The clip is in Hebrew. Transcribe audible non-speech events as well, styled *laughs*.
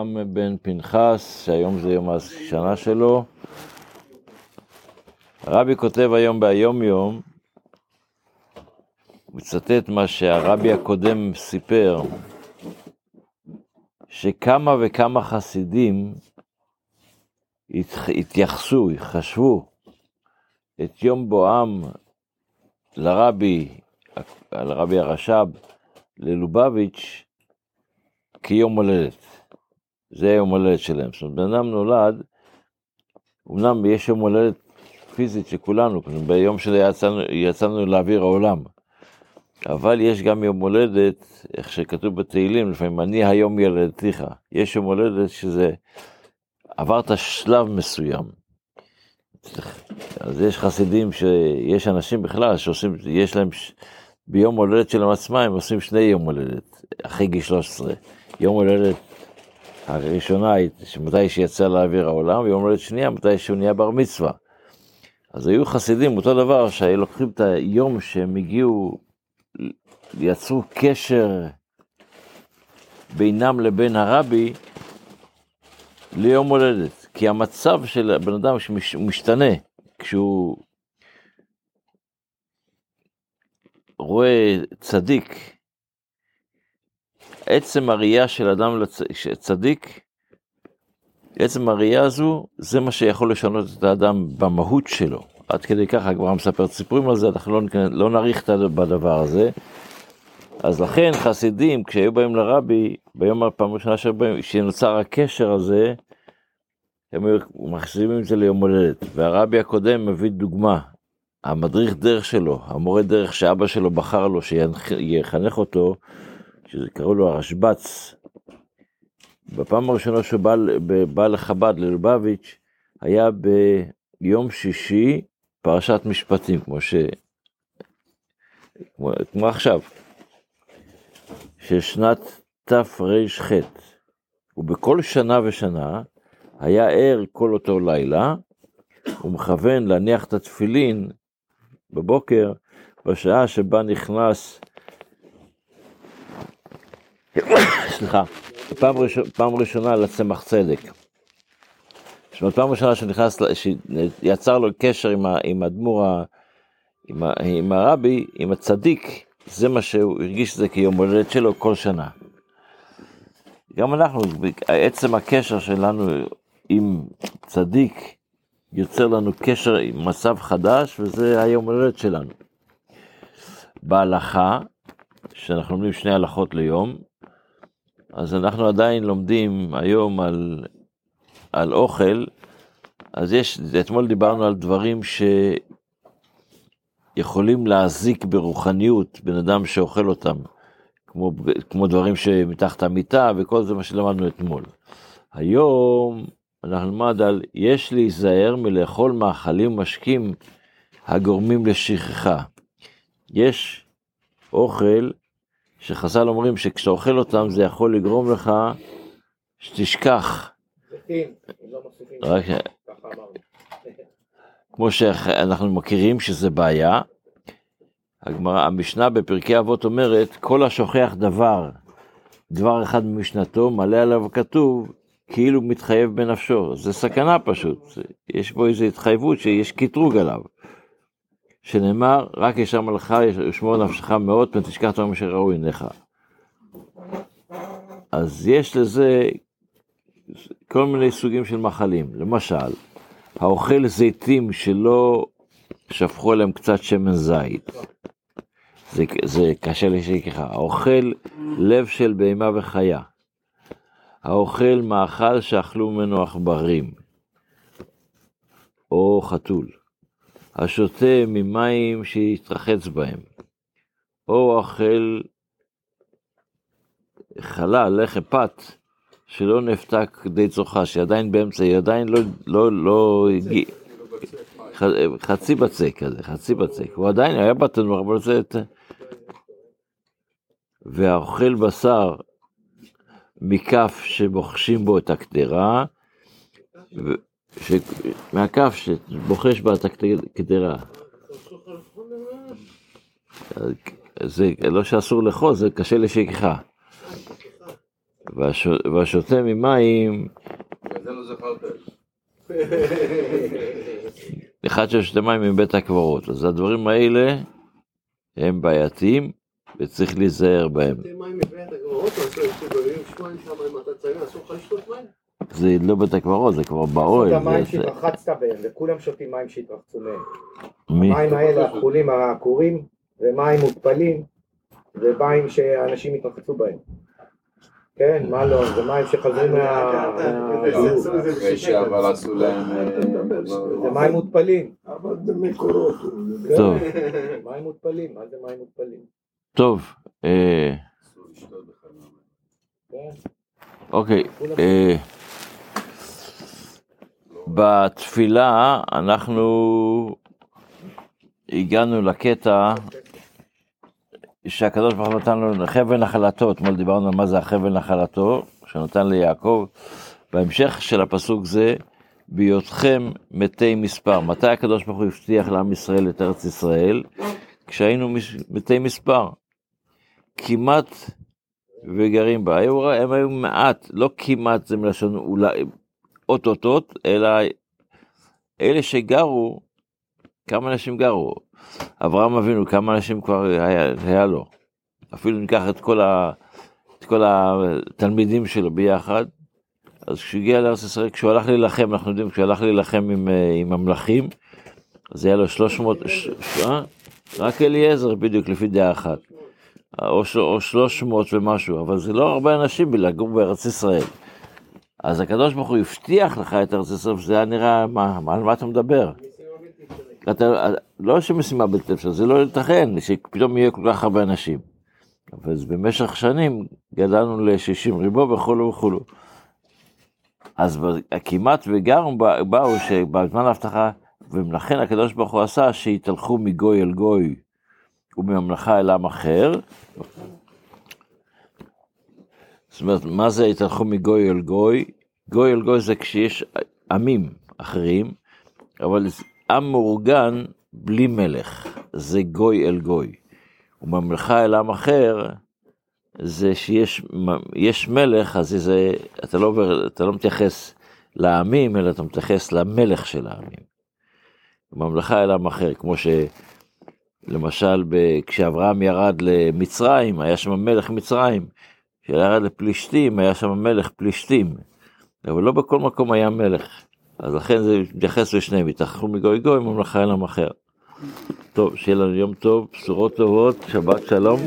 אברהם בן פנחס, שהיום זה יום השנה שלו. הרבי כותב היום ביום יום, מצטט מה שהרבי הקודם סיפר, שכמה וכמה חסידים התייחסו, חשבו את יום בואם לרבי, לרבי הרש"ב, ללובביץ', כיום הולדת. זה יום הולדת שלהם. זאת אומרת, בן אדם נולד, אמנם יש יום הולדת פיזית של כולנו, ביום שיצאנו יצאנו לאוויר העולם, אבל יש גם יום הולדת, איך שכתוב בתהילים, לפעמים אני היום ילדתיך. יש יום הולדת שזה, עברת שלב מסוים. אז יש חסידים, שיש אנשים בכלל שעושים, יש להם, ביום הולדת שלהם עצמם, הם עושים שני יום הולדת, אחרי גיל 13. יום הולדת הראשונה, מתי שיצא לאוויר העולם, ויום הולדת שנייה, מתי שהוא נהיה בר מצווה. אז היו חסידים, אותו דבר, שהיו לוקחים את היום שהם הגיעו, יצרו קשר בינם לבין הרבי ליום הולדת. כי המצב של הבן אדם משתנה כשהוא רואה צדיק עצם הראייה של אדם לצ... צדיק, עצם הראייה הזו, זה מה שיכול לשנות את האדם במהות שלו. עד כדי ככה, הגמרא מספרת סיפורים על זה, אנחנו לא, לא נאריך בדבר הזה. אז לכן חסידים, כשהיו באים לרבי, ביום הפעם הראשונה שבהם, שנוצר הקשר הזה, הם היו מחשיבים את זה ליום הולדת. והרבי הקודם מביא דוגמה, המדריך דרך שלו, המורה דרך שאבא שלו בחר לו שיחנך אותו, שזה קראו לו הרשב"ץ, בפעם הראשונה שהוא בא, בא לחב"ד, ללובביץ', היה ביום שישי פרשת משפטים, כמו ש... כמו, כמו עכשיו, של שנת תר"ח, ובכל שנה ושנה היה ער כל אותו לילה, הוא מכוון להניח את התפילין בבוקר, בשעה שבה נכנס סליחה, פעם, ראשונה, פעם ראשונה לצמח צדק. זאת אומרת, פעם ראשונה שנכנס, שיצר לו קשר עם, ה, עם עם, עם הרבי, עם הצדיק, זה מה שהוא הרגיש שזה כיום הולדת שלו כל שנה. גם אנחנו, עצם הקשר שלנו עם צדיק, יוצר לנו קשר עם מצב חדש, וזה היום הולדת שלנו. בהלכה, שאנחנו לומדים שני הלכות ליום, אז אנחנו עדיין לומדים היום על, על אוכל, אז יש, אתמול דיברנו על דברים שיכולים להזיק ברוחניות בן אדם שאוכל אותם, כמו, כמו דברים שמתחת המיטה וכל זה מה שלמדנו אתמול. היום אנחנו נלמד על יש להיזהר מלאכול מאכלים משקים הגורמים לשכחה. יש אוכל שחז"ל אומרים שכשאתה אוכל אותם זה יכול לגרום לך שתשכח. רק... כמו שאנחנו מכירים שזה בעיה, הגמרא, המשנה בפרקי אבות אומרת, כל השוכח דבר, דבר אחד ממשנתו, מלא עליו כתוב, כאילו מתחייב בנפשו. זה סכנה פשוט, יש פה איזו התחייבות שיש קטרוג עליו. שנאמר, רק ישר מלאכה ישמור נפשך מאוד, פן תשכח דברים אשר ראו עיניך. אז יש לזה כל מיני סוגים של מאכלים. למשל, האוכל זיתים שלא שפכו עליהם קצת שמן זית, זה, זה קשה לשכחה. האוכל לב של בהמה וחיה. האוכל מאכל שאכלו ממנו עכברים, או חתול. השותה ממים שהתרחץ בהם, או אוכל חלל, לחם פת, שלא נפתק די צורכה, שעדיין באמצע, היא עדיין לא, לא, לא הגיע, חצי בצק כזה, חצי בצק, הוא עדיין היה בתנור, אבל זה... והאוכל בשר מכף שבוחשים בו את הקדרה, ש... מהכף שבוחש בה את הקדרה. זה לא שאסור לאכול, זה קשה לשכחה. והש- והשותה ממים, לא. *laughs* אחד ששותה מים מבית הקברות. אז הדברים האלה הם בעייתיים וצריך להיזהר בהם. מים מבית צעיר, אסור לך לשתות מים? זה לא בית הקברות, זה כבר באוהל. זה- זה- שהתרחצת בהם, וכולם שותים מים שהתרחצו מהם. מי? המים האלה, הכחולים העקורים, זה מים מותפלים, זה מים שאנשים התרחצו בהם. כן, מה לא, זה מים שחזרו מה... שאבל עשו להם... זה מים מותפלים. אבל במקורות. טוב, מים מותפלים, מה זה מים מותפלים? טוב, אה. כן, אוקיי. בתפילה אנחנו הגענו לקטע שהקדוש ברוך הוא נתן לנו חבל נחלתו, אתמול דיברנו על מה זה החבל נחלתו, שנתן ליעקב. בהמשך של הפסוק זה, בהיותכם מתי מספר. מתי הקדוש ברוך הוא הבטיח לעם ישראל את ארץ ישראל? כשהיינו מתי מספר. כמעט וגרים בה. הם היו מעט, לא כמעט זה מלשון אולי, אוטוטות, אלא אלה שגרו, כמה אנשים גרו? אברהם אבינו, כמה אנשים כבר היה, היה לו? אפילו ניקח את כל, ה, את כל התלמידים שלו ביחד, אז כשהוא הגיע לארץ ישראל, כשהוא הלך להילחם, אנחנו יודעים, כשהוא הלך להילחם עם, אה, עם המלכים, אז היה לו 300, ש, אה? רק אליעזר בדיוק לפי דעה אחת, או, או 300 ומשהו, אבל זה לא הרבה אנשים לגור בארץ ישראל. אז הקדוש ברוך הוא הבטיח לך את ארץ ישראל, שזה היה נראה, מה, מה, מה אתה מדבר? אתה, לא שמשימה בלתי אפשרית, זה לא ייתכן שפתאום יהיה כל כך הרבה אנשים. אבל במשך שנים גדלנו ל-60 ריבו וכולו וכולו. אז כמעט בא- באו שבזמן ההבטחה, ולכן הקדוש ברוך הוא עשה שיתהלכו מגוי אל גוי וממלכה אל עם אחר. זאת אומרת, מה זה יתהלכו מגוי אל גוי? גוי אל גוי זה כשיש עמים אחרים, אבל עם מאורגן בלי מלך, זה גוי אל גוי. וממלכה אל עם אחר, זה שיש יש מלך, אז זה, אתה, לא, אתה לא מתייחס לעמים, אלא אתה מתייחס למלך של העמים. ממלכה אל עם אחר, כמו שלמשל ב- כשאברהם ירד למצרים, היה שם מלך מצרים. כשירד לפלישתים, היה שם מלך פלישתים. אבל לא בכל מקום היה מלך. אז לכן זה מתייחס לשניהם, התאחרו מגוי גוי, ממלכה אל עם אחר. טוב, שיהיה לנו יום טוב, בשורות טובות, שבת שלום.